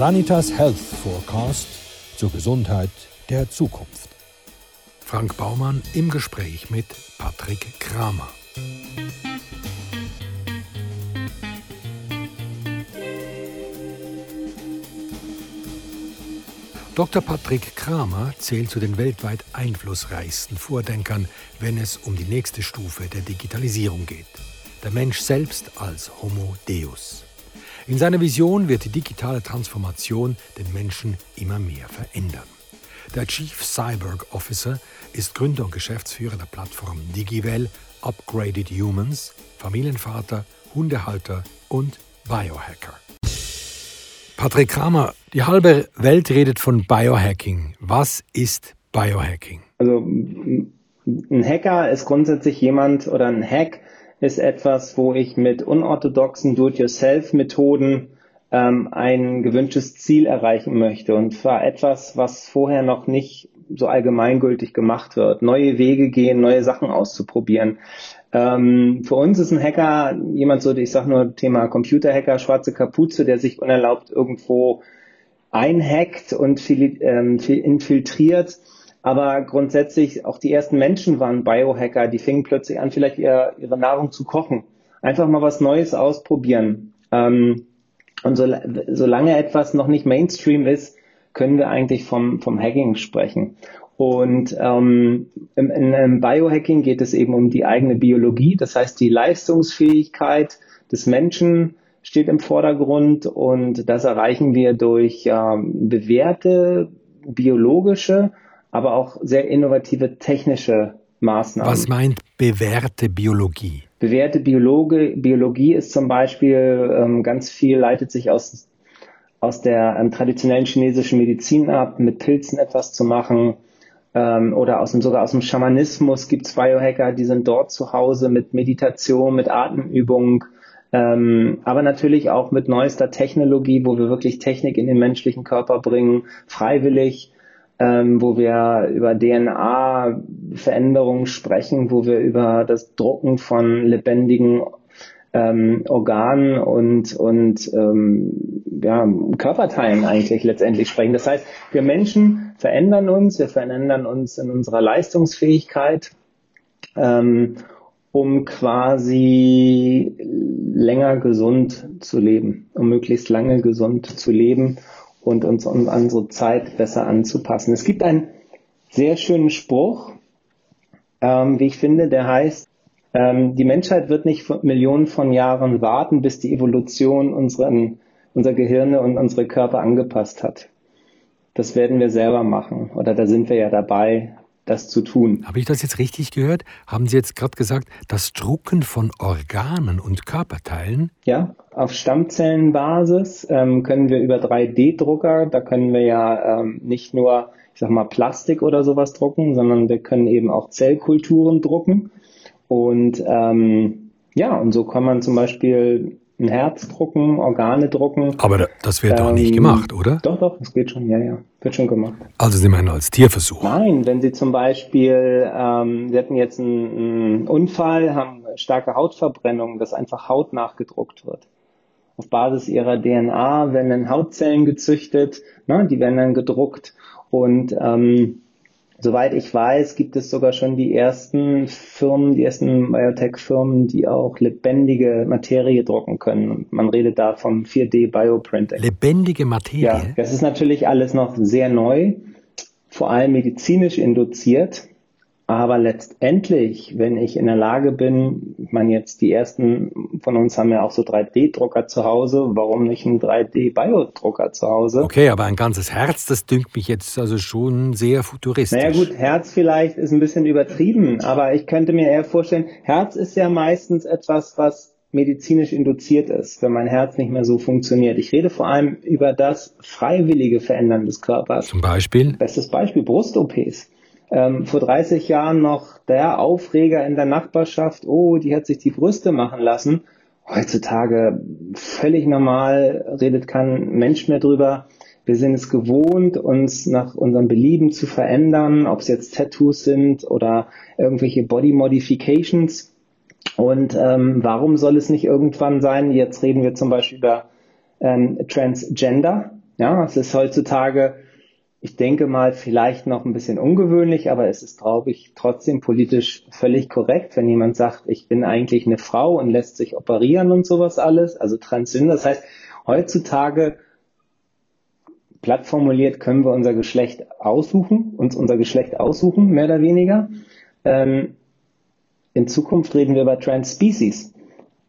Sanitas Health Forecast zur Gesundheit der Zukunft. Frank Baumann im Gespräch mit Patrick Kramer. Dr. Patrick Kramer zählt zu den weltweit einflussreichsten Vordenkern, wenn es um die nächste Stufe der Digitalisierung geht. Der Mensch selbst als Homo Deus. In seiner Vision wird die digitale Transformation den Menschen immer mehr verändern. Der Chief Cyborg Officer ist Gründer und Geschäftsführer der Plattform DigiWell, Upgraded Humans, Familienvater, Hundehalter und Biohacker. Patrick Kramer, die halbe Welt redet von Biohacking. Was ist Biohacking? Also ein Hacker ist grundsätzlich jemand oder ein Hack ist etwas, wo ich mit unorthodoxen Do-it-yourself-Methoden ähm, ein gewünschtes Ziel erreichen möchte. Und zwar etwas, was vorher noch nicht so allgemeingültig gemacht wird. Neue Wege gehen, neue Sachen auszuprobieren. Ähm, für uns ist ein Hacker jemand so, ich sage nur Thema Computerhacker, schwarze Kapuze, der sich unerlaubt irgendwo einhackt und ähm, infiltriert. Aber grundsätzlich auch die ersten Menschen waren Biohacker, die fingen plötzlich an, vielleicht ihr, ihre Nahrung zu kochen. Einfach mal was Neues ausprobieren. Ähm, und so, solange etwas noch nicht Mainstream ist, können wir eigentlich vom, vom Hacking sprechen. Und ähm, im, im Biohacking geht es eben um die eigene Biologie, das heißt die Leistungsfähigkeit des Menschen steht im Vordergrund und das erreichen wir durch ähm, bewährte biologische, aber auch sehr innovative technische Maßnahmen. Was meint bewährte Biologie? Bewährte Biologe, Biologie ist zum Beispiel ähm, ganz viel, leitet sich aus, aus der ähm, traditionellen chinesischen Medizin ab, mit Pilzen etwas zu machen, ähm, oder aus dem, sogar aus dem Schamanismus gibt es Biohacker, die sind dort zu Hause mit Meditation, mit Atemübung, ähm, aber natürlich auch mit neuester Technologie, wo wir wirklich Technik in den menschlichen Körper bringen, freiwillig, ähm, wo wir über DNA-Veränderungen sprechen, wo wir über das Drucken von lebendigen ähm, Organen und, und ähm, ja, Körperteilen eigentlich letztendlich sprechen. Das heißt, wir Menschen verändern uns, wir verändern uns in unserer Leistungsfähigkeit, ähm, um quasi länger gesund zu leben, um möglichst lange gesund zu leben und uns an unsere Zeit besser anzupassen. Es gibt einen sehr schönen Spruch, ähm, wie ich finde, der heißt, ähm, die Menschheit wird nicht Millionen von Jahren warten, bis die Evolution unseren, unser Gehirne und unsere Körper angepasst hat. Das werden wir selber machen oder da sind wir ja dabei, das zu tun. Habe ich das jetzt richtig gehört? Haben Sie jetzt gerade gesagt, das Drucken von Organen und Körperteilen? Ja, auf Stammzellenbasis ähm, können wir über 3D-Drucker, da können wir ja ähm, nicht nur, ich sag mal, Plastik oder sowas drucken, sondern wir können eben auch Zellkulturen drucken. Und ähm, ja, und so kann man zum Beispiel ein Herz drucken, Organe drucken. Aber das wird ähm, doch nicht ähm, gemacht, oder? Doch, doch, das geht schon, ja, ja, wird schon gemacht. Also Sie meinen als Tierversuch? Nein, wenn Sie zum Beispiel, ähm, Sie hatten jetzt einen, einen Unfall, haben starke Hautverbrennung, dass einfach Haut nachgedruckt wird. Auf Basis ihrer DNA werden dann Hautzellen gezüchtet, ne, die werden dann gedruckt und ähm, Soweit ich weiß, gibt es sogar schon die ersten Firmen, die ersten Biotech-Firmen, die auch lebendige Materie drucken können. Und man redet da vom 4D-Bioprinting. Lebendige Materie? Ja, das ist natürlich alles noch sehr neu, vor allem medizinisch induziert. Aber letztendlich, wenn ich in der Lage bin, ich meine jetzt die ersten von uns haben ja auch so 3D-Drucker zu Hause, warum nicht ein 3D-Biodrucker zu Hause? Okay, aber ein ganzes Herz, das dünkt mich jetzt also schon sehr futuristisch. Naja gut, Herz vielleicht ist ein bisschen übertrieben, aber ich könnte mir eher vorstellen, Herz ist ja meistens etwas, was medizinisch induziert ist, wenn mein Herz nicht mehr so funktioniert. Ich rede vor allem über das freiwillige Verändern des Körpers. Zum Beispiel? Bestes Beispiel, Brust-OPs ähm, vor 30 Jahren noch der Aufreger in der Nachbarschaft, oh, die hat sich die Brüste machen lassen. Heutzutage völlig normal, redet kein Mensch mehr drüber. Wir sind es gewohnt, uns nach unserem Belieben zu verändern, ob es jetzt Tattoos sind oder irgendwelche Body Modifications. Und ähm, warum soll es nicht irgendwann sein? Jetzt reden wir zum Beispiel über ähm, Transgender. Ja, es ist heutzutage, ich denke mal, vielleicht noch ein bisschen ungewöhnlich, aber es ist, glaube ich, trotzdem politisch völlig korrekt, wenn jemand sagt, ich bin eigentlich eine Frau und lässt sich operieren und sowas alles, also Transgender. Das heißt, heutzutage platt formuliert können wir unser Geschlecht aussuchen, uns unser Geschlecht aussuchen, mehr oder weniger. Ähm, in Zukunft reden wir über Transspecies.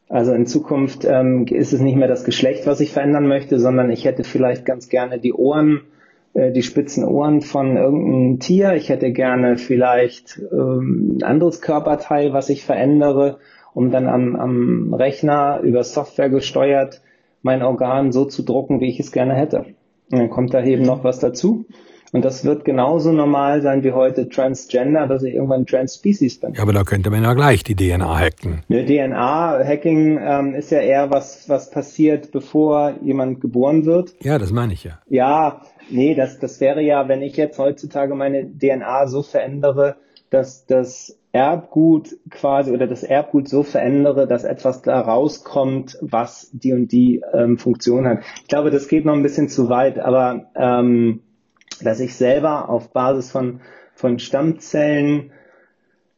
Also in Zukunft ähm, ist es nicht mehr das Geschlecht, was ich verändern möchte, sondern ich hätte vielleicht ganz gerne die Ohren, äh, die spitzen Ohren von irgendeinem Tier. Ich hätte gerne vielleicht ähm, ein anderes Körperteil, was ich verändere, um dann am, am Rechner über Software gesteuert mein Organ so zu drucken, wie ich es gerne hätte. Und dann kommt da eben noch was dazu. Und das wird genauso normal sein wie heute Transgender, dass ich irgendwann Transspecies bin. Ja, aber da könnte man ja gleich die DNA hacken. Ne, DNA-Hacking ähm, ist ja eher was, was passiert, bevor jemand geboren wird. Ja, das meine ich ja. Ja, nee, das, das wäre ja, wenn ich jetzt heutzutage meine DNA so verändere, dass das Erbgut quasi oder das Erbgut so verändere, dass etwas da rauskommt, was die und die ähm, Funktion hat. Ich glaube, das geht noch ein bisschen zu weit, aber ähm, dass ich selber auf Basis von, von Stammzellen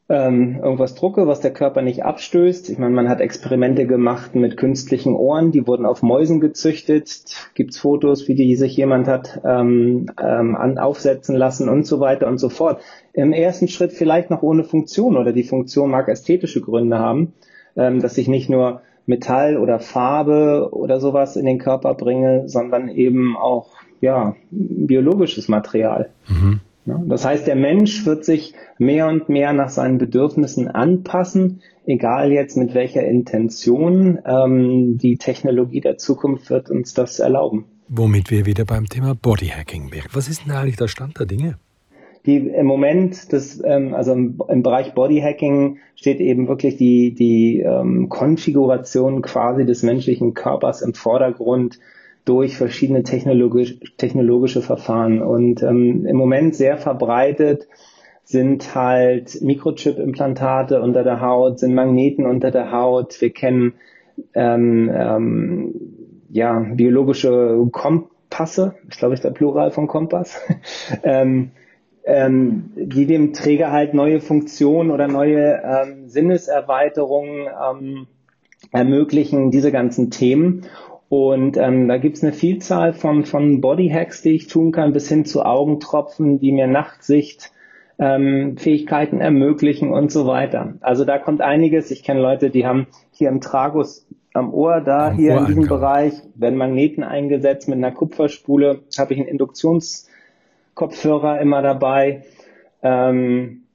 ähm, irgendwas drucke, was der Körper nicht abstößt. Ich meine, man hat Experimente gemacht mit künstlichen Ohren, die wurden auf Mäusen gezüchtet. Gibt's Fotos, wie die sich jemand hat ähm, ähm, an, aufsetzen lassen und so weiter und so fort. Im ersten Schritt vielleicht noch ohne Funktion oder die Funktion mag ästhetische Gründe haben, ähm, dass ich nicht nur Metall oder Farbe oder sowas in den Körper bringe, sondern eben auch ja, biologisches Material. Mhm. Das heißt, der Mensch wird sich mehr und mehr nach seinen Bedürfnissen anpassen, egal jetzt mit welcher Intention. Ähm, die Technologie der Zukunft wird uns das erlauben. Womit wir wieder beim Thema Bodyhacking wären. Was ist denn eigentlich der Stand der Dinge? Die im Moment, das, ähm, also im, im Bereich Bodyhacking steht eben wirklich die, die ähm, Konfiguration quasi des menschlichen Körpers im Vordergrund durch verschiedene technologisch, technologische Verfahren. Und ähm, im Moment sehr verbreitet sind halt Mikrochip-Implantate unter der Haut, sind Magneten unter der Haut. Wir kennen ähm, ähm, ja, biologische Kompasse, ich glaube, ist der Plural von Kompass, ähm, ähm, die dem Träger halt neue Funktionen oder neue ähm, Sinneserweiterungen ähm, ermöglichen, diese ganzen Themen. Und ähm, da gibt's eine Vielzahl von, von Bodyhacks, die ich tun kann, bis hin zu Augentropfen, die mir Nachtsicht ähm, Fähigkeiten ermöglichen und so weiter. Also da kommt einiges. Ich kenne Leute, die haben hier im Tragus am Ohr da, am hier Ohr in diesem Bereich, werden Magneten eingesetzt mit einer Kupferspule, habe ich einen Induktionskopfhörer immer dabei ähm,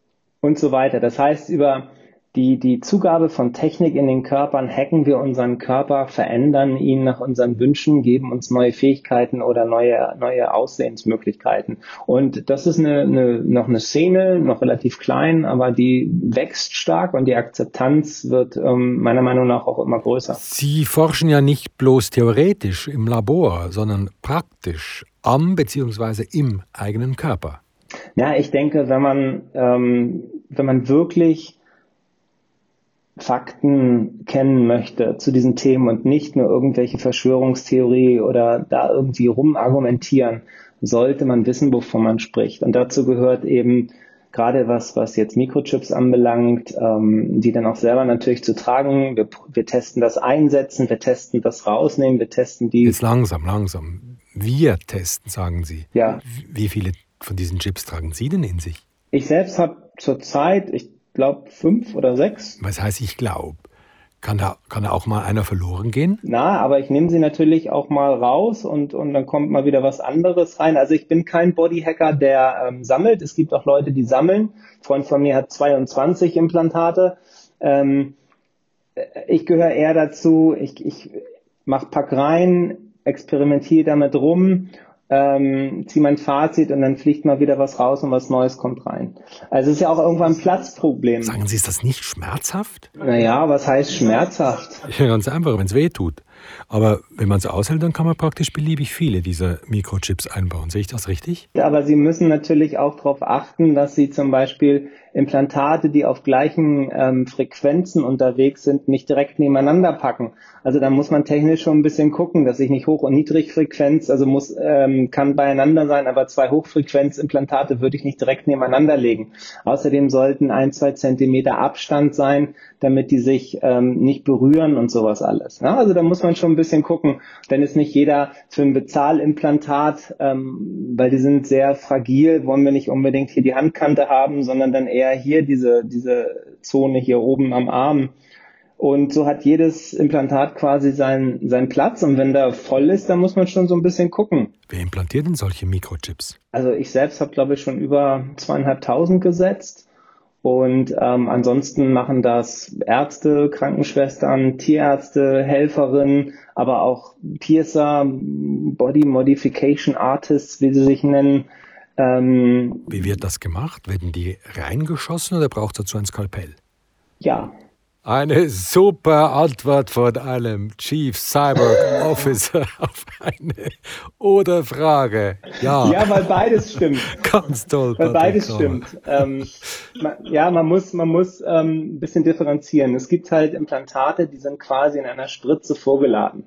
und so weiter. Das heißt, über die, die Zugabe von Technik in den Körpern, hacken wir unseren Körper, verändern ihn nach unseren Wünschen, geben uns neue Fähigkeiten oder neue, neue Aussehensmöglichkeiten. Und das ist eine, eine, noch eine Szene, noch relativ klein, aber die wächst stark und die Akzeptanz wird ähm, meiner Meinung nach auch immer größer. Sie forschen ja nicht bloß theoretisch im Labor, sondern praktisch am bzw. im eigenen Körper. Ja, ich denke, wenn man, ähm, wenn man wirklich Fakten kennen möchte zu diesen Themen und nicht nur irgendwelche Verschwörungstheorie oder da irgendwie rumargumentieren, sollte man wissen, wovon man spricht. Und dazu gehört eben gerade was, was jetzt Mikrochips anbelangt, ähm, die dann auch selber natürlich zu tragen. Wir, wir testen das Einsetzen, wir testen das Rausnehmen, wir testen die. Jetzt langsam, langsam. Wir testen, sagen Sie. Ja. Wie viele von diesen Chips tragen Sie denn in sich? Ich selbst habe zurzeit, ich glaube, fünf oder sechs. Was heißt, ich glaube? Kann da, kann da auch mal einer verloren gehen? Na, aber ich nehme sie natürlich auch mal raus und, und dann kommt mal wieder was anderes rein. Also ich bin kein Bodyhacker, der ähm, sammelt. Es gibt auch Leute, die sammeln. Ein Freund von mir hat 22 Implantate. Ähm, ich gehöre eher dazu, ich, ich mache Pack rein, experimentiere damit rum ähm, ziehe mein Fazit und dann fliegt mal wieder was raus und was Neues kommt rein. Also es ist ja auch irgendwann ein Platzproblem. Sagen Sie, ist das nicht schmerzhaft? Naja, was heißt schmerzhaft? Ja, ganz einfach, wenn es weh tut. Aber wenn man es aushält, dann kann man praktisch beliebig viele dieser Mikrochips einbauen. Sehe ich das richtig? Ja, aber Sie müssen natürlich auch darauf achten, dass Sie zum Beispiel Implantate, die auf gleichen ähm, Frequenzen unterwegs sind, nicht direkt nebeneinander packen. Also da muss man technisch schon ein bisschen gucken, dass ich nicht Hoch- und Niedrigfrequenz, also muss, ähm, kann beieinander sein, aber zwei Hochfrequenzimplantate würde ich nicht direkt nebeneinander legen. Außerdem sollten ein, zwei Zentimeter Abstand sein, damit die sich ähm, nicht berühren und sowas alles. Ja, also da muss man schon ein bisschen gucken, denn ist nicht jeder für ein Bezahlimplantat, ähm, weil die sind sehr fragil, wollen wir nicht unbedingt hier die Handkante haben, sondern dann eher hier diese, diese Zone hier oben am Arm. Und so hat jedes Implantat quasi seinen, seinen Platz. Und wenn der voll ist, dann muss man schon so ein bisschen gucken. Wer implantiert denn solche Mikrochips? Also ich selbst habe, glaube ich, schon über zweieinhalbtausend gesetzt. Und ähm, ansonsten machen das Ärzte, Krankenschwestern, Tierärzte, Helferinnen, aber auch Piercer, Body Modification Artists, wie sie sich nennen. Ähm, wie wird das gemacht? Werden die reingeschossen oder braucht es dazu ein Skalpell? Ja, eine super Antwort von einem Chief Cyber Officer auf eine oder Frage. Ja, ja weil beides stimmt. Ganz toll. Weil beides stimmt. Ähm, man, ja, man muss, man muss ähm, ein bisschen differenzieren. Es gibt halt Implantate, die sind quasi in einer Spritze vorgeladen.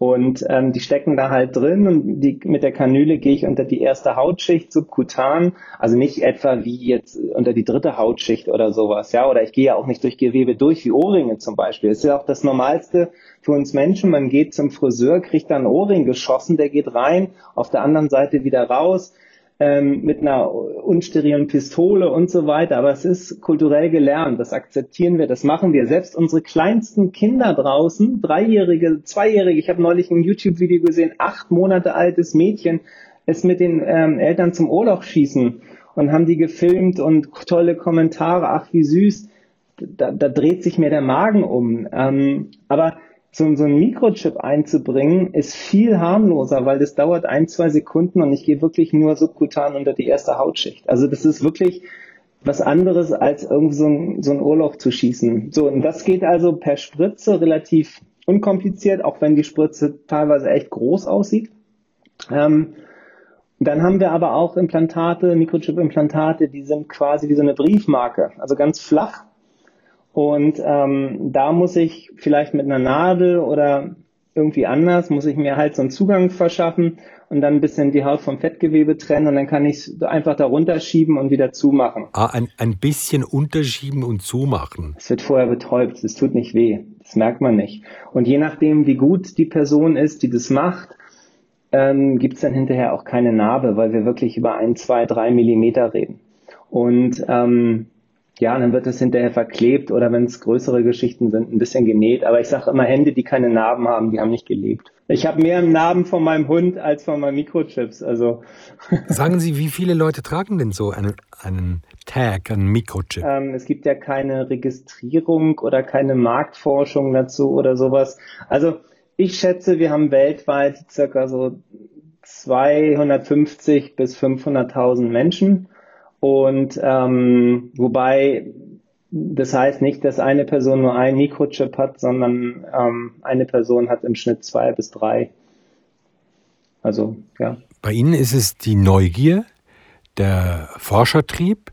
Und ähm, die stecken da halt drin und die, mit der Kanüle gehe ich unter die erste Hautschicht subkutan, also nicht etwa wie jetzt unter die dritte Hautschicht oder sowas, ja, oder ich gehe ja auch nicht durch Gewebe durch, wie Ohrringe zum Beispiel. Das ist ja auch das Normalste für uns Menschen. Man geht zum Friseur, kriegt dann einen Ohrring geschossen, der geht rein, auf der anderen Seite wieder raus ähm, mit einer unsterilen Pistole und so weiter. Aber es ist kulturell gelernt, das akzeptieren wir, das machen wir. Selbst unsere kleinsten Kinder draußen, Dreijährige, Zweijährige, ich habe neulich ein YouTube-Video gesehen, acht Monate altes Mädchen, ist mit den ähm, Eltern zum Urlaub schießen und haben die gefilmt und tolle Kommentare, ach wie süß. Da, da dreht sich mir der Magen um. Ähm, aber so, so ein Mikrochip einzubringen, ist viel harmloser, weil das dauert ein, zwei Sekunden und ich gehe wirklich nur subkutan unter die erste Hautschicht. Also das ist wirklich was anderes, als irgendwie so ein, so ein Urlaub zu schießen. So, und das geht also per Spritze relativ unkompliziert, auch wenn die Spritze teilweise echt groß aussieht. Ähm, dann haben wir aber auch Implantate, Mikrochip-Implantate, die sind quasi wie so eine Briefmarke, also ganz flach und ähm, da muss ich vielleicht mit einer Nadel oder irgendwie anders, muss ich mir halt so einen Zugang verschaffen und dann ein bisschen die Haut vom Fettgewebe trennen und dann kann ich es einfach darunter schieben und wieder zumachen. Ah, ein, ein bisschen unterschieben und zumachen. Es wird vorher betäubt, es tut nicht weh, das merkt man nicht. Und je nachdem, wie gut die Person ist, die das macht, ähm, gibt es dann hinterher auch keine Narbe, weil wir wirklich über ein, zwei, drei Millimeter reden. Und ähm, ja, dann wird es hinterher verklebt oder wenn es größere Geschichten sind, ein bisschen genäht. Aber ich sage immer, Hände, die keine Narben haben, die haben nicht gelebt. Ich habe mehr Narben von meinem Hund als von meinen Mikrochips. Also Sagen Sie, wie viele Leute tragen denn so einen, einen Tag, einen Mikrochip? Ähm, es gibt ja keine Registrierung oder keine Marktforschung dazu oder sowas. Also ich schätze, wir haben weltweit circa so 250 bis 500.000 Menschen und ähm, wobei das heißt nicht, dass eine Person nur ein Mikrochip hat, sondern ähm, eine Person hat im Schnitt zwei bis drei. Also, ja. Bei Ihnen ist es die Neugier, der Forschertrieb.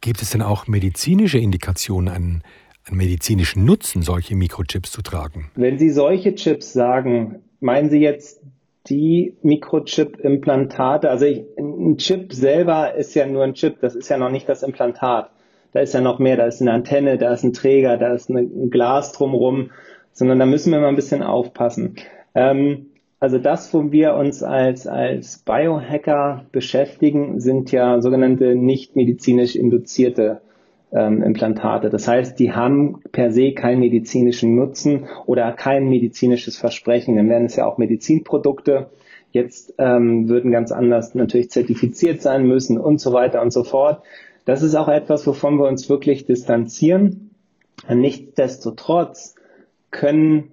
Gibt es denn auch medizinische Indikationen, einen, einen medizinischen Nutzen, solche Mikrochips zu tragen? Wenn Sie solche Chips sagen, meinen Sie jetzt die Mikrochip-Implantate, also ich, ein Chip selber ist ja nur ein Chip, das ist ja noch nicht das Implantat. Da ist ja noch mehr, da ist eine Antenne, da ist ein Träger, da ist ein Glas drumherum, sondern da müssen wir mal ein bisschen aufpassen. Ähm, also das, wo wir uns als, als Biohacker beschäftigen, sind ja sogenannte nicht medizinisch induzierte ähm, Implantate. Das heißt, die haben per se keinen medizinischen Nutzen oder kein medizinisches Versprechen. Dann werden es ja auch Medizinprodukte. Jetzt ähm, würden ganz anders natürlich zertifiziert sein müssen und so weiter und so fort. Das ist auch etwas, wovon wir uns wirklich distanzieren. Nichtsdestotrotz können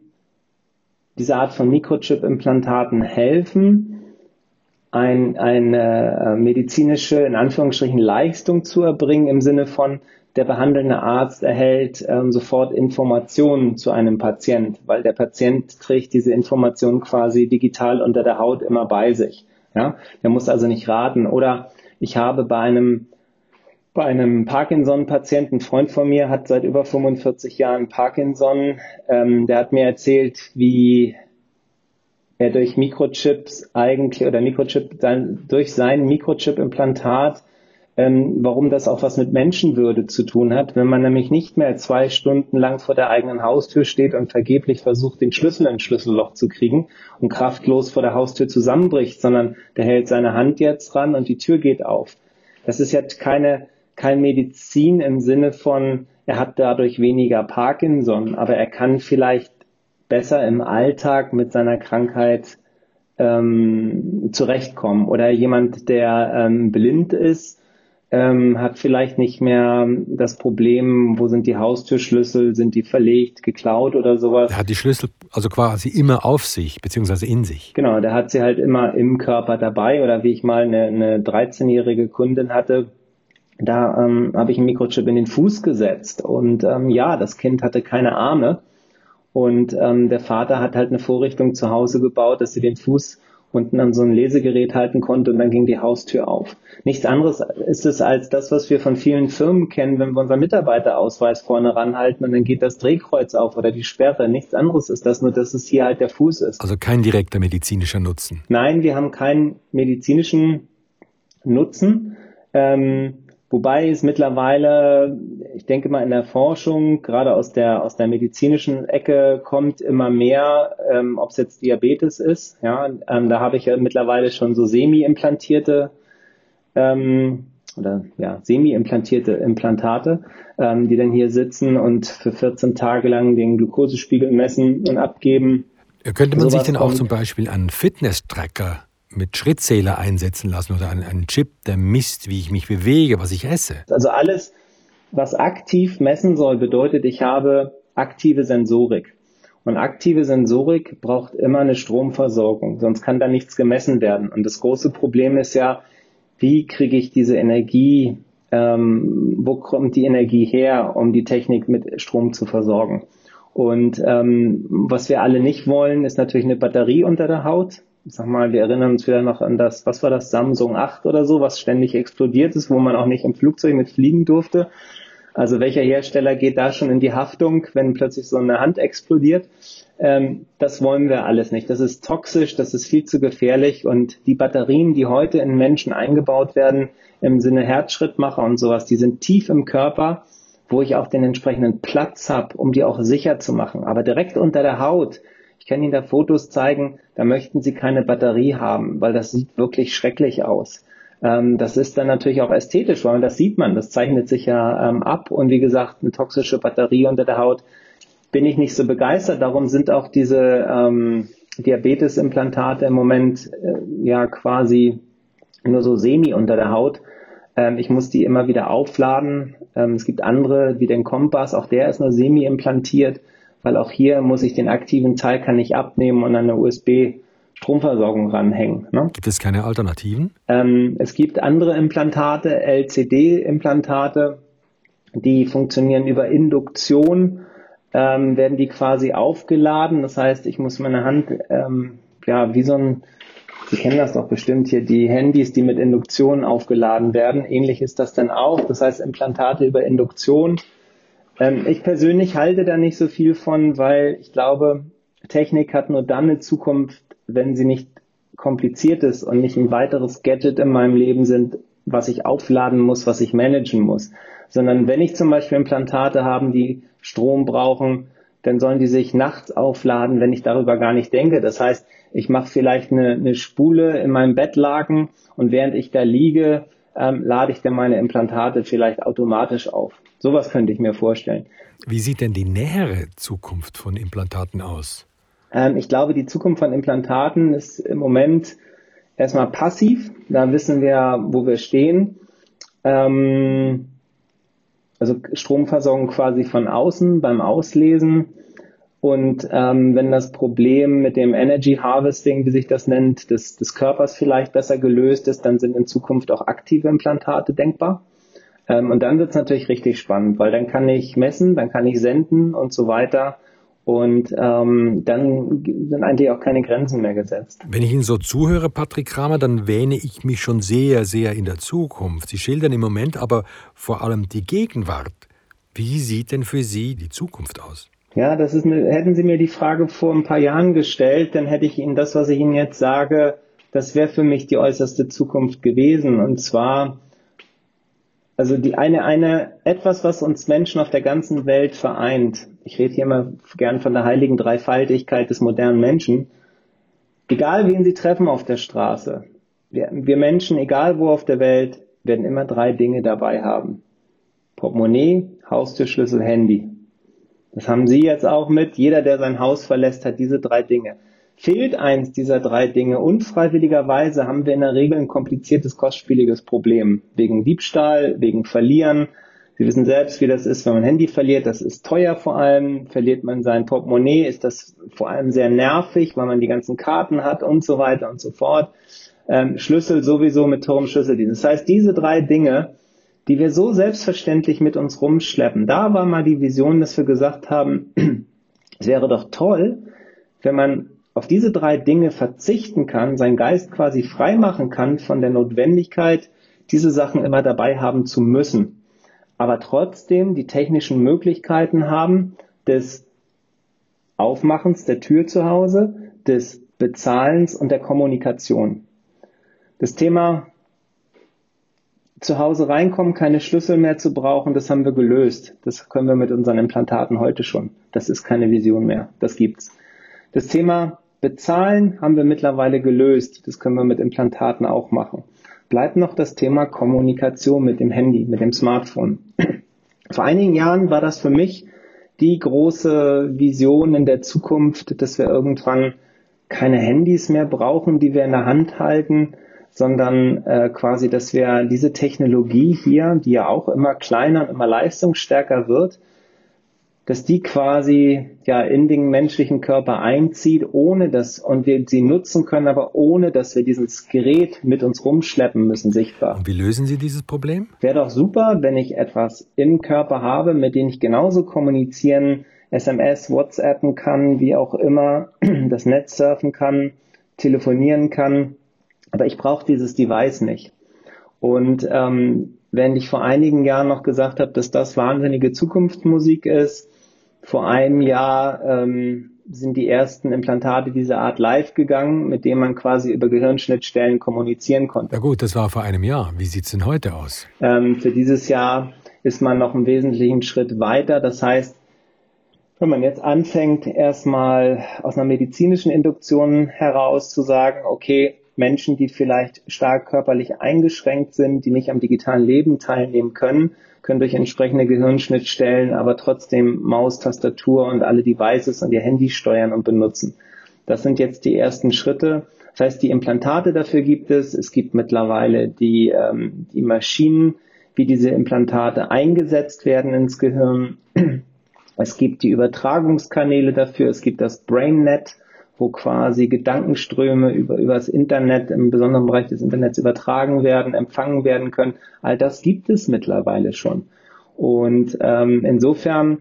diese Art von Mikrochip-Implantaten helfen, ein, eine äh, medizinische, in Anführungsstrichen, Leistung zu erbringen im Sinne von, der behandelnde Arzt erhält ähm, sofort Informationen zu einem Patient, weil der Patient trägt diese Informationen quasi digital unter der Haut immer bei sich. Ja, der muss also nicht raten. Oder ich habe bei einem bei einem Parkinson-Patienten, ein Freund von mir hat seit über 45 Jahren Parkinson. Ähm, der hat mir erzählt, wie er durch Mikrochips eigentlich oder Mikrochip durch sein Mikrochip-Implantat, ähm, warum das auch was mit Menschenwürde zu tun hat, wenn man nämlich nicht mehr zwei Stunden lang vor der eigenen Haustür steht und vergeblich versucht, den Schlüssel ins Schlüsselloch zu kriegen und kraftlos vor der Haustür zusammenbricht, sondern der hält seine Hand jetzt ran und die Tür geht auf. Das ist jetzt keine kein Medizin im Sinne von, er hat dadurch weniger Parkinson, aber er kann vielleicht besser im Alltag mit seiner Krankheit ähm, zurechtkommen. Oder jemand, der ähm, blind ist, ähm, hat vielleicht nicht mehr das Problem, wo sind die Haustürschlüssel, sind die verlegt, geklaut oder sowas. Er hat die Schlüssel also quasi immer auf sich, beziehungsweise in sich. Genau, der hat sie halt immer im Körper dabei. Oder wie ich mal eine, eine 13-jährige Kundin hatte, da ähm, habe ich einen Mikrochip in den Fuß gesetzt und ähm, ja, das Kind hatte keine Arme und ähm, der Vater hat halt eine Vorrichtung zu Hause gebaut, dass sie den Fuß unten an so ein Lesegerät halten konnte und dann ging die Haustür auf. Nichts anderes ist es als das, was wir von vielen Firmen kennen, wenn wir unseren Mitarbeiterausweis vorne ranhalten und dann geht das Drehkreuz auf oder die Sperre. Nichts anderes ist das, nur dass es hier halt der Fuß ist. Also kein direkter medizinischer Nutzen. Nein, wir haben keinen medizinischen Nutzen. Ähm, Wobei es mittlerweile, ich denke mal in der Forschung, gerade aus der, aus der medizinischen Ecke kommt immer mehr, ähm, ob es jetzt Diabetes ist. Ja, ähm, da habe ich ja mittlerweile schon so semi-implantierte ähm, oder ja, semi-implantierte Implantate, ähm, die dann hier sitzen und für 14 Tage lang den Glukosespiegel messen und abgeben. Könnte man sich denn auch zum Beispiel einen Fitness-Tracker mit Schrittzähler einsetzen lassen oder einen, einen Chip, der misst, wie ich mich bewege, was ich esse. Also alles, was aktiv messen soll, bedeutet, ich habe aktive Sensorik. Und aktive Sensorik braucht immer eine Stromversorgung, sonst kann da nichts gemessen werden. Und das große Problem ist ja, wie kriege ich diese Energie, ähm, wo kommt die Energie her, um die Technik mit Strom zu versorgen? Und ähm, was wir alle nicht wollen, ist natürlich eine Batterie unter der Haut sag mal, wir erinnern uns wieder noch an das, was war das, Samsung 8 oder so, was ständig explodiert ist, wo man auch nicht im Flugzeug mit fliegen durfte. Also welcher Hersteller geht da schon in die Haftung, wenn plötzlich so eine Hand explodiert? Ähm, das wollen wir alles nicht. Das ist toxisch, das ist viel zu gefährlich und die Batterien, die heute in Menschen eingebaut werden, im Sinne Herzschrittmacher und sowas, die sind tief im Körper, wo ich auch den entsprechenden Platz habe, um die auch sicher zu machen. Aber direkt unter der Haut, ich kann Ihnen da Fotos zeigen, da möchten Sie keine Batterie haben, weil das sieht wirklich schrecklich aus. Ähm, das ist dann natürlich auch ästhetisch, weil das sieht man, das zeichnet sich ja ähm, ab. Und wie gesagt, eine toxische Batterie unter der Haut bin ich nicht so begeistert. Darum sind auch diese ähm, Diabetesimplantate im Moment äh, ja quasi nur so semi unter der Haut. Ähm, ich muss die immer wieder aufladen. Ähm, es gibt andere, wie den Kompass, auch der ist nur semi implantiert weil auch hier muss ich den aktiven Teil kann ich abnehmen und an eine USB Stromversorgung ranhängen. Ne? Gibt es keine Alternativen? Ähm, es gibt andere Implantate, LCD-Implantate, die funktionieren über Induktion, ähm, werden die quasi aufgeladen. Das heißt, ich muss meine Hand, ähm, ja, wie so ein, Sie kennen das doch bestimmt hier, die Handys, die mit Induktion aufgeladen werden. Ähnlich ist das dann auch. Das heißt, Implantate über Induktion ähm, ich persönlich halte da nicht so viel von, weil ich glaube, Technik hat nur dann eine Zukunft, wenn sie nicht kompliziert ist und nicht ein weiteres Gadget in meinem Leben sind, was ich aufladen muss, was ich managen muss. Sondern wenn ich zum Beispiel Implantate habe, die Strom brauchen, dann sollen die sich nachts aufladen, wenn ich darüber gar nicht denke. Das heißt, ich mache vielleicht eine, eine Spule in meinem Bettlaken und während ich da liege, ähm, lade ich dann meine Implantate vielleicht automatisch auf. Sowas könnte ich mir vorstellen. Wie sieht denn die nähere Zukunft von Implantaten aus? Ähm, ich glaube, die Zukunft von Implantaten ist im Moment erstmal passiv. Da wissen wir, wo wir stehen. Ähm, also Stromversorgung quasi von außen beim Auslesen. Und ähm, wenn das Problem mit dem Energy Harvesting, wie sich das nennt, des, des Körpers vielleicht besser gelöst ist, dann sind in Zukunft auch aktive Implantate denkbar. Ähm, und dann wird es natürlich richtig spannend, weil dann kann ich messen, dann kann ich senden und so weiter. Und ähm, dann sind eigentlich auch keine Grenzen mehr gesetzt. Wenn ich Ihnen so zuhöre, Patrick Kramer, dann wähne ich mich schon sehr, sehr in der Zukunft. Sie schildern im Moment aber vor allem die Gegenwart. Wie sieht denn für Sie die Zukunft aus? Ja, das ist eine, hätten Sie mir die Frage vor ein paar Jahren gestellt, dann hätte ich Ihnen das, was ich Ihnen jetzt sage, das wäre für mich die äußerste Zukunft gewesen. Und zwar also die eine, eine, etwas, was uns Menschen auf der ganzen Welt vereint. Ich rede hier immer gern von der heiligen Dreifaltigkeit des modernen Menschen. Egal wen Sie treffen auf der Straße, wir, wir Menschen, egal wo auf der Welt, werden immer drei Dinge dabei haben. Portemonnaie, Haustürschlüssel, Handy. Das haben Sie jetzt auch mit. Jeder, der sein Haus verlässt, hat diese drei Dinge. Fehlt eins dieser drei Dinge unfreiwilligerweise, haben wir in der Regel ein kompliziertes, kostspieliges Problem. Wegen Diebstahl, wegen Verlieren. Sie wissen selbst, wie das ist, wenn man Handy verliert. Das ist teuer vor allem. Verliert man sein Portemonnaie, ist das vor allem sehr nervig, weil man die ganzen Karten hat und so weiter und so fort. Ähm, Schlüssel sowieso mit Turmschlüsseldienst. Das heißt, diese drei Dinge, die wir so selbstverständlich mit uns rumschleppen, da war mal die Vision, dass wir gesagt haben, es wäre doch toll, wenn man auf diese drei Dinge verzichten kann, sein Geist quasi frei machen kann von der Notwendigkeit, diese Sachen immer dabei haben zu müssen, aber trotzdem die technischen Möglichkeiten haben des Aufmachens der Tür zu Hause, des Bezahlens und der Kommunikation. Das Thema zu Hause reinkommen, keine Schlüssel mehr zu brauchen, das haben wir gelöst. Das können wir mit unseren Implantaten heute schon. Das ist keine Vision mehr. Das gibt's. Das Thema Bezahlen haben wir mittlerweile gelöst. Das können wir mit Implantaten auch machen. Bleibt noch das Thema Kommunikation mit dem Handy, mit dem Smartphone. Vor einigen Jahren war das für mich die große Vision in der Zukunft, dass wir irgendwann keine Handys mehr brauchen, die wir in der Hand halten, sondern äh, quasi, dass wir diese Technologie hier, die ja auch immer kleiner und immer leistungsstärker wird, dass die quasi ja in den menschlichen Körper einzieht, ohne dass und wir sie nutzen können, aber ohne dass wir dieses Gerät mit uns rumschleppen müssen, sichtbar. Und wie lösen Sie dieses Problem? Wäre doch super, wenn ich etwas im Körper habe, mit dem ich genauso kommunizieren, SMS, WhatsAppen kann, wie auch immer, das Netz surfen kann, telefonieren kann, aber ich brauche dieses Device nicht. Und ähm, wenn ich vor einigen Jahren noch gesagt habe, dass das wahnsinnige Zukunftsmusik ist, vor einem Jahr ähm, sind die ersten Implantate dieser Art live gegangen, mit denen man quasi über Gehirnschnittstellen kommunizieren konnte. Ja gut, das war vor einem Jahr. Wie sieht's denn heute aus? Ähm, für dieses Jahr ist man noch einen wesentlichen Schritt weiter. Das heißt, wenn man jetzt anfängt, erstmal aus einer medizinischen Induktion heraus zu sagen, okay, Menschen, die vielleicht stark körperlich eingeschränkt sind, die nicht am digitalen Leben teilnehmen können, können durch entsprechende Gehirnschnittstellen aber trotzdem Maus, Tastatur und alle Devices und ihr Handy steuern und benutzen. Das sind jetzt die ersten Schritte. Das heißt, die Implantate dafür gibt es. Es gibt mittlerweile die, ähm, die Maschinen, wie diese Implantate eingesetzt werden ins Gehirn. Es gibt die Übertragungskanäle dafür. Es gibt das BrainNet, wo quasi Gedankenströme über, über das Internet, im besonderen Bereich des Internets übertragen werden, empfangen werden können. All das gibt es mittlerweile schon. Und ähm, insofern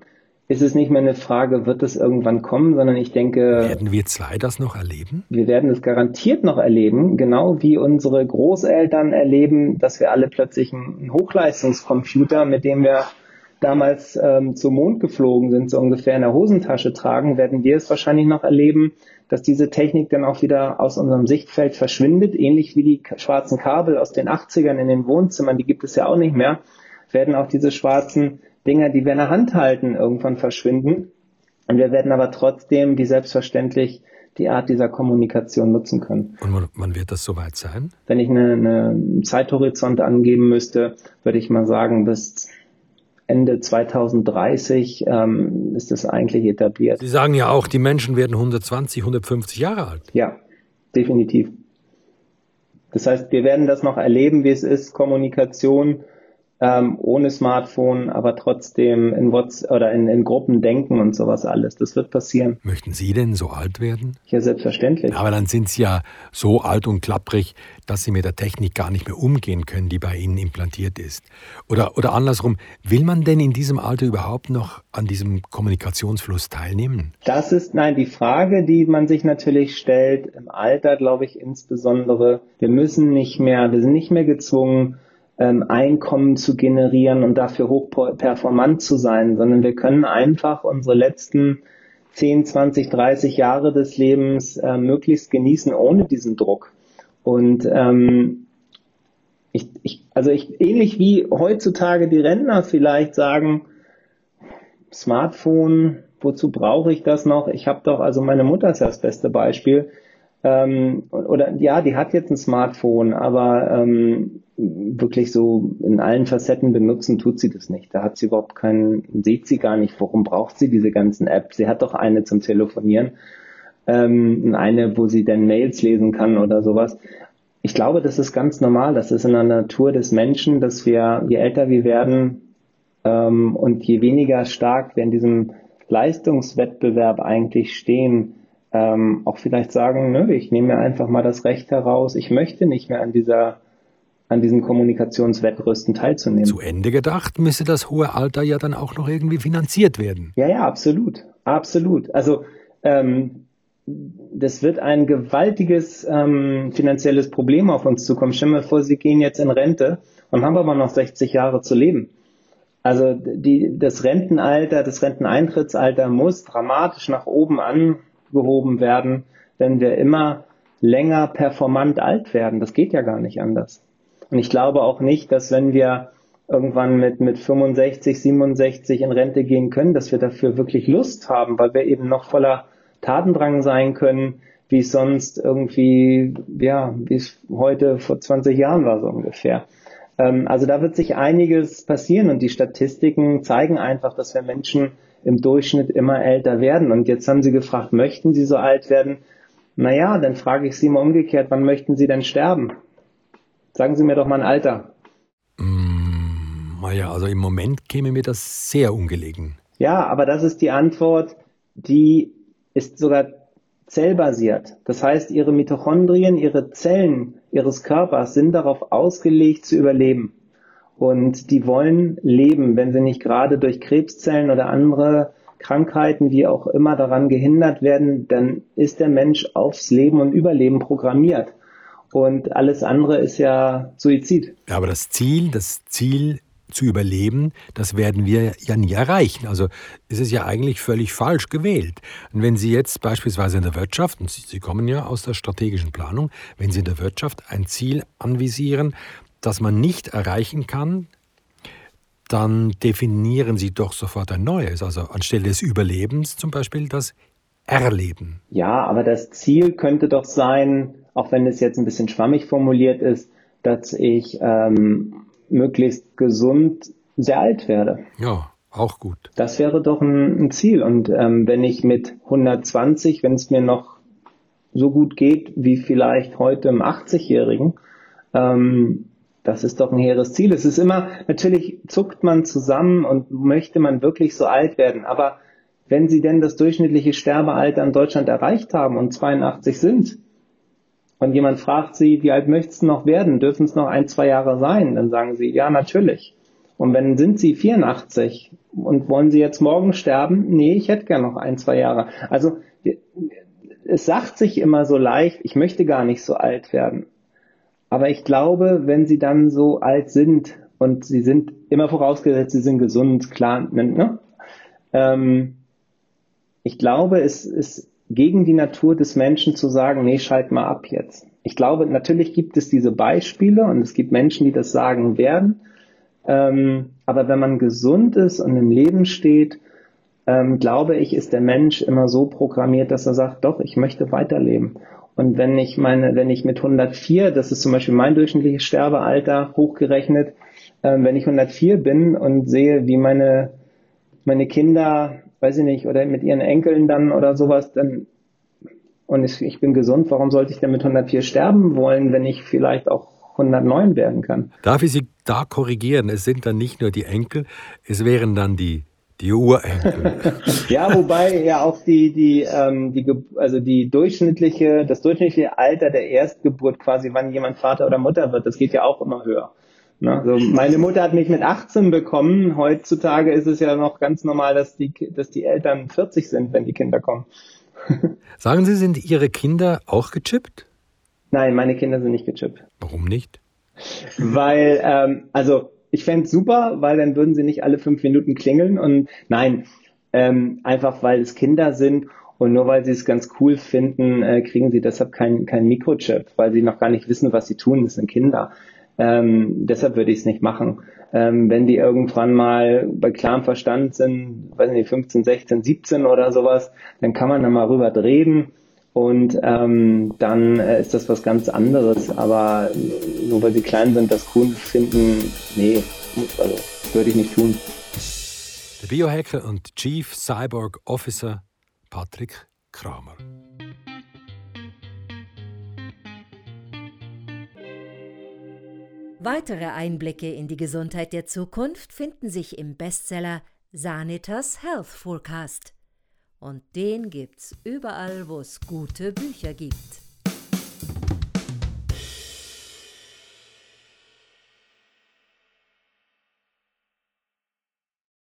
ist es nicht mehr eine Frage, wird es irgendwann kommen, sondern ich denke. Werden wir zwei das noch erleben? Wir werden es garantiert noch erleben, genau wie unsere Großeltern erleben, dass wir alle plötzlich einen Hochleistungscomputer, mit dem wir damals ähm, zum Mond geflogen sind, so ungefähr in der Hosentasche tragen, werden wir es wahrscheinlich noch erleben, dass diese Technik dann auch wieder aus unserem Sichtfeld verschwindet, ähnlich wie die schwarzen Kabel aus den 80ern in den Wohnzimmern, die gibt es ja auch nicht mehr, werden auch diese schwarzen Dinger, die wir in der Hand halten, irgendwann verschwinden. Und wir werden aber trotzdem die selbstverständlich die Art dieser Kommunikation nutzen können. Und wann wird das soweit sein? Wenn ich eine, eine Zeithorizont angeben müsste, würde ich mal sagen, bis Ende 2030 ähm, ist das eigentlich etabliert. Sie sagen ja auch, die Menschen werden 120, 150 Jahre alt. Ja, definitiv. Das heißt, wir werden das noch erleben, wie es ist, Kommunikation ähm, ohne Smartphone, aber trotzdem in WhatsApp oder in, in Gruppen denken und sowas alles. Das wird passieren. Möchten Sie denn so alt werden? Ja, selbstverständlich. Aber dann sind Sie ja so alt und klapprig, dass Sie mit der Technik gar nicht mehr umgehen können, die bei Ihnen implantiert ist. Oder, oder andersrum, will man denn in diesem Alter überhaupt noch an diesem Kommunikationsfluss teilnehmen? Das ist, nein, die Frage, die man sich natürlich stellt, im Alter, glaube ich, insbesondere, wir müssen nicht mehr, wir sind nicht mehr gezwungen, ähm, Einkommen zu generieren und dafür hochperformant zu sein, sondern wir können einfach unsere letzten 10, 20, 30 Jahre des Lebens äh, möglichst genießen ohne diesen Druck. Und ähm, ich, ich, also ich, ähnlich wie heutzutage die Rentner vielleicht sagen, Smartphone, wozu brauche ich das noch? Ich habe doch, also meine Mutter ist ja das beste Beispiel. Ähm, oder ja, die hat jetzt ein Smartphone, aber ähm, wirklich so in allen Facetten benutzen tut sie das nicht. Da hat sie überhaupt keinen, sieht sie gar nicht, warum braucht sie diese ganzen Apps. Sie hat doch eine zum Telefonieren, ähm, eine, wo sie dann Mails lesen kann oder sowas. Ich glaube, das ist ganz normal. Das ist in der Natur des Menschen, dass wir, je älter wir werden ähm, und je weniger stark wir in diesem Leistungswettbewerb eigentlich stehen, ähm, auch vielleicht sagen, nö, ich nehme mir einfach mal das Recht heraus, ich möchte nicht mehr an dieser an diesen Kommunikationswettrüsten teilzunehmen. Zu Ende gedacht müsste das hohe Alter ja dann auch noch irgendwie finanziert werden. Ja, ja, absolut. Absolut. Also ähm, das wird ein gewaltiges ähm, finanzielles Problem auf uns zukommen. Stell mir vor, Sie gehen jetzt in Rente und haben aber noch 60 Jahre zu leben. Also die, das Rentenalter, das Renteneintrittsalter muss dramatisch nach oben angehoben werden, wenn wir immer länger performant alt werden. Das geht ja gar nicht anders. Und ich glaube auch nicht, dass wenn wir irgendwann mit, mit 65, 67 in Rente gehen können, dass wir dafür wirklich Lust haben, weil wir eben noch voller Tatendrang sein können, wie es sonst irgendwie, ja, wie es heute vor 20 Jahren war, so ungefähr. Ähm, also da wird sich einiges passieren und die Statistiken zeigen einfach, dass wir Menschen im Durchschnitt immer älter werden. Und jetzt haben Sie gefragt, möchten Sie so alt werden? Naja, dann frage ich Sie mal umgekehrt, wann möchten Sie denn sterben? Sagen Sie mir doch mal ein Alter. Mm, ja, also im Moment käme mir das sehr ungelegen. Ja, aber das ist die Antwort, die ist sogar zellbasiert. Das heißt, Ihre Mitochondrien, Ihre Zellen Ihres Körpers sind darauf ausgelegt zu überleben. Und die wollen leben, wenn sie nicht gerade durch Krebszellen oder andere Krankheiten, wie auch immer, daran gehindert werden, dann ist der Mensch aufs Leben und Überleben programmiert und alles andere ist ja Suizid. Ja, aber das Ziel, das Ziel zu überleben, das werden wir ja nie erreichen. Also ist es ja eigentlich völlig falsch gewählt. Und wenn Sie jetzt beispielsweise in der Wirtschaft, und Sie, Sie kommen ja aus der strategischen Planung, wenn Sie in der Wirtschaft ein Ziel anvisieren, das man nicht erreichen kann, dann definieren Sie doch sofort ein neues. Also anstelle des Überlebens zum Beispiel das Erleben. Ja, aber das Ziel könnte doch sein, auch wenn es jetzt ein bisschen schwammig formuliert ist, dass ich ähm, möglichst gesund sehr alt werde. Ja, auch gut. Das wäre doch ein, ein Ziel. Und ähm, wenn ich mit 120, wenn es mir noch so gut geht wie vielleicht heute im 80-Jährigen, ähm, das ist doch ein hehres Ziel. Es ist immer, natürlich zuckt man zusammen und möchte man wirklich so alt werden. Aber wenn Sie denn das durchschnittliche Sterbealter in Deutschland erreicht haben und 82 sind, und jemand fragt sie, wie alt möchtest du noch werden? Dürfen es noch ein, zwei Jahre sein? Dann sagen sie, ja, natürlich. Und wenn sind sie 84 und wollen sie jetzt morgen sterben? Nee, ich hätte gern noch ein, zwei Jahre. Also es sagt sich immer so leicht, ich möchte gar nicht so alt werden. Aber ich glaube, wenn sie dann so alt sind und sie sind immer vorausgesetzt, sie sind gesund, klar, ne? Ähm, ich glaube, es ist gegen die Natur des Menschen zu sagen, nee, schalt mal ab jetzt. Ich glaube, natürlich gibt es diese Beispiele und es gibt Menschen, die das sagen werden. Ähm, aber wenn man gesund ist und im Leben steht, ähm, glaube ich, ist der Mensch immer so programmiert, dass er sagt, doch, ich möchte weiterleben. Und wenn ich meine, wenn ich mit 104, das ist zum Beispiel mein durchschnittliches Sterbealter hochgerechnet, ähm, wenn ich 104 bin und sehe, wie meine, meine Kinder weiß ich nicht, oder mit ihren Enkeln dann oder sowas, dann und ich, ich bin gesund, warum sollte ich denn mit 104 sterben wollen, wenn ich vielleicht auch 109 werden kann? Darf ich Sie da korrigieren. Es sind dann nicht nur die Enkel, es wären dann die die Urenkel. ja, wobei ja auch die, die, ähm, die, also die durchschnittliche, das durchschnittliche Alter der Erstgeburt quasi, wann jemand Vater oder Mutter wird, das geht ja auch immer höher. Ne? Also meine Mutter hat mich mit 18 bekommen. Heutzutage ist es ja noch ganz normal, dass die, dass die Eltern 40 sind, wenn die Kinder kommen. Sagen Sie, sind Ihre Kinder auch gechippt? Nein, meine Kinder sind nicht gechippt. Warum nicht? Weil, ähm, also ich fände super, weil dann würden sie nicht alle fünf Minuten klingeln. Und nein, ähm, einfach weil es Kinder sind und nur weil sie es ganz cool finden, äh, kriegen sie deshalb keinen kein Mikrochip, weil sie noch gar nicht wissen, was sie tun. Das sind Kinder. Ähm, deshalb würde ich es nicht machen. Ähm, wenn die irgendwann mal bei klarem Verstand sind, weiß nicht, 15, 16, 17 oder sowas, dann kann man da mal rüber reden und ähm, dann äh, ist das was ganz anderes. Aber nur weil sie klein sind, das cool finden, nee, also würde ich nicht tun. Der Biohacker und Chief Cyborg Officer Patrick Kramer. Weitere Einblicke in die Gesundheit der Zukunft finden sich im Bestseller Sanitas Health Forecast. Und den gibt's überall, wo es gute Bücher gibt.